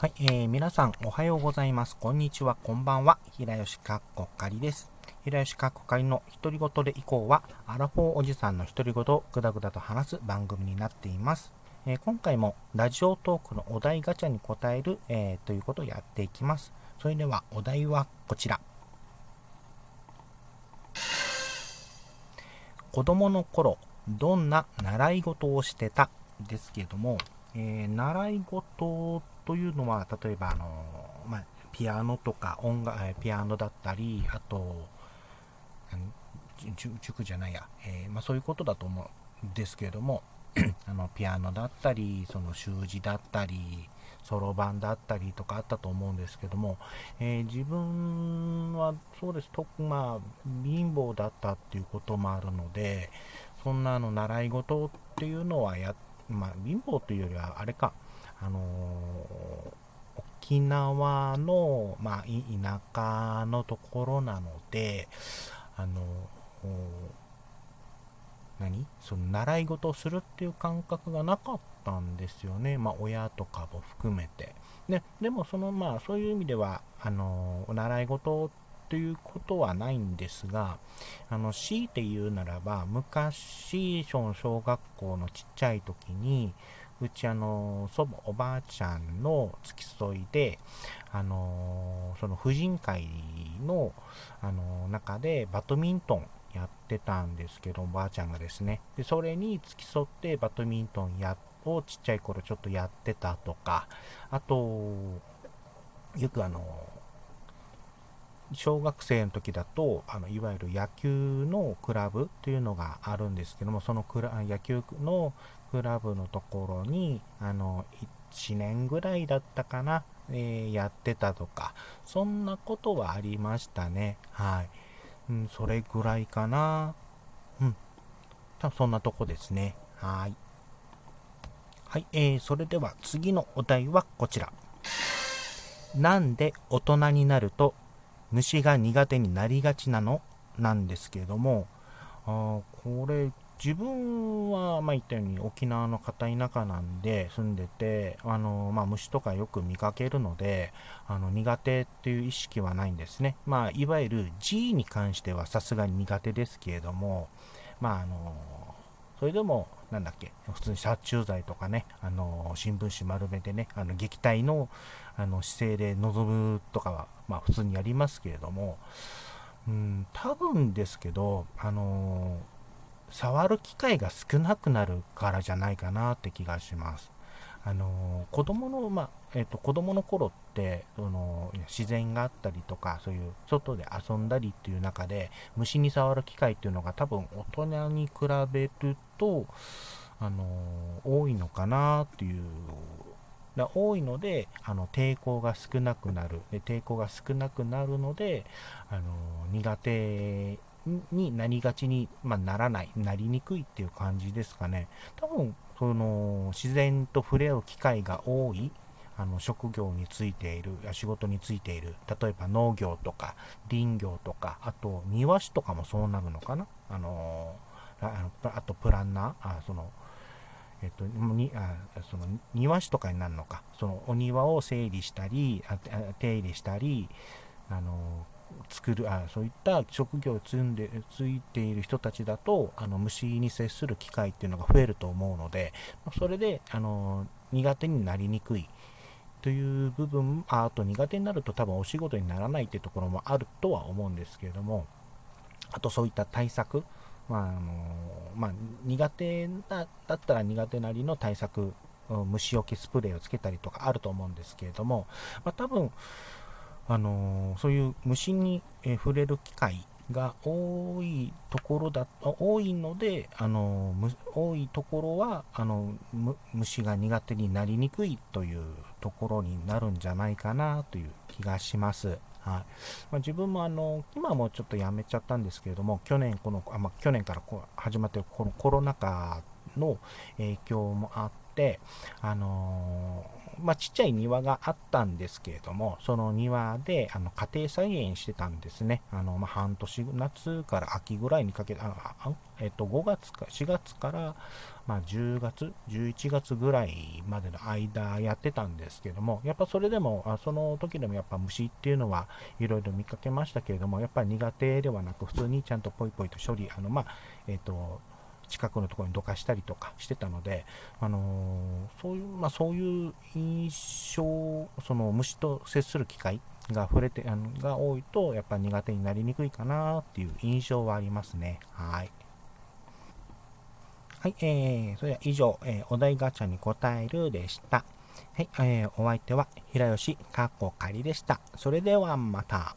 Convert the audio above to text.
はい、えー、皆さんおはようございます。こんにちは、こんばんは。平吉かっこかりです。平吉かっこかりの独り言で以降は、アラフォーおじさんの独り言をぐだぐだと話す番組になっています。えー、今回もラジオトークのお題ガチャに答える、えー、ということをやっていきます。それではお題はこちら。子供の頃、どんな習い事をしてた？ですけれども、えー、習い事ってというのは、例えば、あのまあ、ピアノとか音楽、ピアノだったり、あと、塾じゃないや、えー、まあ、そういうことだと思うんですけれども、あのピアノだったり、その習字だったり、そろばんだったりとかあったと思うんですけども、えー、自分はそうです、とまあ、貧乏だったっていうこともあるので、そんなの習い事っていうのはや、まあ、貧乏というよりは、あれか、あの、沖縄の、まあ、田舎のところなので、あの何？その習い事をするっていう感覚がなかったんですよね、まあ、親とかも含めて。ででもそのまあそういう意味ではあの習い事ということはないんですがあの強いて言うならば昔小学校のちっちゃい時にうちあの祖母おばあちゃんの付き添いであのその婦人会のあの中でバドミントンやってたんですけどおばあちゃんがですね。でそれに付き添ってバドミントンやをちっちゃい頃ちょっとやってたとかあとよくあの小学生の時だとあのいわゆる野球のクラブというのがあるんですけどもそのクラ野球のクラブのところにあの1年ぐらいだったかな、えー、やってたとかそんなことはありましたね。はい、うん、それぐらいかな。うん。多分そんなとこですね。はい。はい、えー、それでは次のお題はこちら。なんで大人になると虫が苦手になりがちなの？なんですけれどもあこれ自分は、まあ、言ったように沖縄の片田舎なんで住んでてあの、まあ、虫とかよく見かけるのであの苦手っていう意識はないんですね、まあ、いわゆる G に関してはさすがに苦手ですけれども、まあ、あのそれでもなんだっけ普通に殺虫剤とかねあの新聞紙丸めてねあの撃退のあの姿勢で臨むとかは、まあ、普通にやりますけれどもうん多分ですけどあの触る機会が少なくなるからじゃないかなって気がします。あの子供の、まえーと、子供の頃ってその自然があったりとかそういう外で遊んだりっていう中で虫に触る機会っていうのが多分大人に比べるとあの多いのかなっていうだ多いのであの抵抗が少なくなる。で抵抗が少なくなるのであの苦手になりがちに、まあ、ならない、なりにくいっていう感じですかね。多分、その、自然と触れ合う機会が多い、あの、職業についている、仕事についている、例えば農業とか、林業とか、あと、庭師とかもそうなるのかなあの、ああと、プランナー、あその、えっと、にあその庭師とかになるのか、そのお庭を整理したり、あ手入れしたり、あの作るあそういった職業を積んでついている人たちだとあの虫に接する機会っていうのが増えると思うのでそれであの苦手になりにくいという部分ああと苦手になると多分お仕事にならないっていうところもあるとは思うんですけれどもあとそういった対策まああのまあ、苦手だだったら苦手なりの対策虫除けスプレーをつけたりとかあると思うんですけれども、まあ、多分あのそういう虫に、え触れる機会が多いところだ多いのであの多いところはあの虫が苦手になりにくいというところになるんじゃないかなという気がします。はいまあ、自分もあの今もちょっとやめちゃったんですけれども去年このあ、まあ、去年からこ始まってこのコロナ禍の影響もあってあのまあ、ちっちゃい庭があったんですけれども、その庭であの家庭菜園してたんですね。あのまあ、半年、夏から秋ぐらいにかけて、あえっと、5月か、4月から、まあ、10月、11月ぐらいまでの間やってたんですけども、やっぱそれでも、あその時でもやっぱ虫っていうのはいろいろ見かけましたけれども、やっぱり苦手ではなく、普通にちゃんとポイポイと処理、あの、まあ、えっと、近くのところにどかしたりとかしてたので、あのー、そういう、まあ、そういう印象、その虫と接する機会が触れて、あのが多いと、やっぱ苦手になりにくいかなっていう印象はありますね。はい。はい、えー、それでは以上、えー、お題ガチャに答えるでした。はい、えー、お相手は平吉かっこかりでした。それではまた。